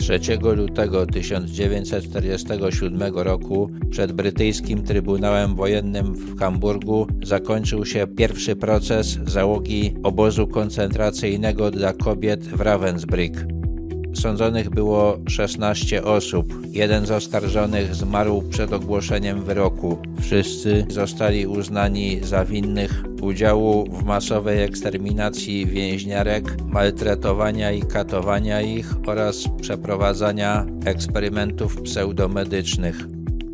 3 lutego 1947 roku przed brytyjskim Trybunałem Wojennym w Hamburgu zakończył się pierwszy proces załogi obozu koncentracyjnego dla kobiet w Ravensbrück. Sądzonych było 16 osób. Jeden z oskarżonych zmarł przed ogłoszeniem wyroku. Wszyscy zostali uznani za winnych udziału w masowej eksterminacji więźniarek, maltretowania i katowania ich oraz przeprowadzania eksperymentów pseudomedycznych.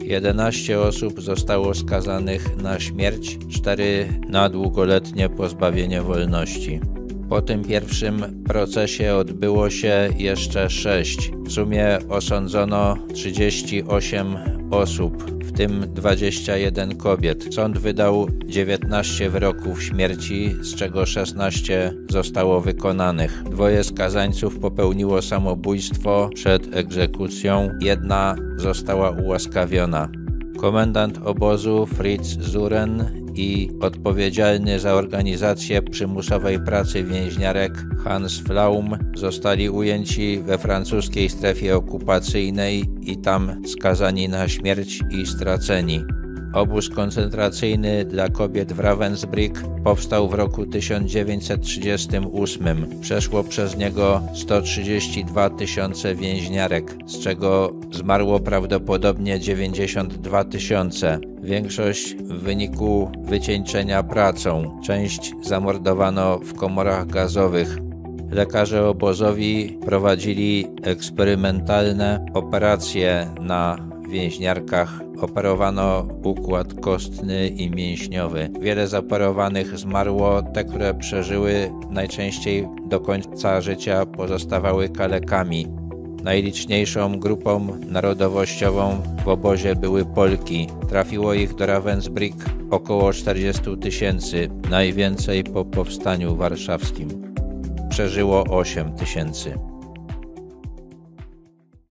11 osób zostało skazanych na śmierć, 4 na długoletnie pozbawienie wolności. Po tym pierwszym procesie odbyło się jeszcze sześć. W sumie osądzono 38 osób, w tym 21 kobiet. Sąd wydał 19 wyroków śmierci, z czego 16 zostało wykonanych. Dwoje skazańców popełniło samobójstwo przed egzekucją, jedna została ułaskawiona. Komendant obozu Fritz Zuren i odpowiedzialny za organizację przymusowej pracy więźniarek Hans Flaum zostali ujęci we francuskiej strefie okupacyjnej i tam skazani na śmierć i straceni. Obóz koncentracyjny dla kobiet w Ravensbrück powstał w roku 1938. Przeszło przez niego 132 tysiące więźniarek, z czego zmarło prawdopodobnie 92 tysiące. Większość w wyniku wycieńczenia pracą. Część zamordowano w komorach gazowych. Lekarze obozowi prowadzili eksperymentalne operacje na więźniarkach operowano układ kostny i mięśniowy. Wiele zaoperowanych zmarło, te, które przeżyły najczęściej do końca życia pozostawały kalekami. Najliczniejszą grupą narodowościową w obozie były Polki. Trafiło ich do Ravensbrück około 40 tysięcy, najwięcej po powstaniu warszawskim. Przeżyło 8 tysięcy.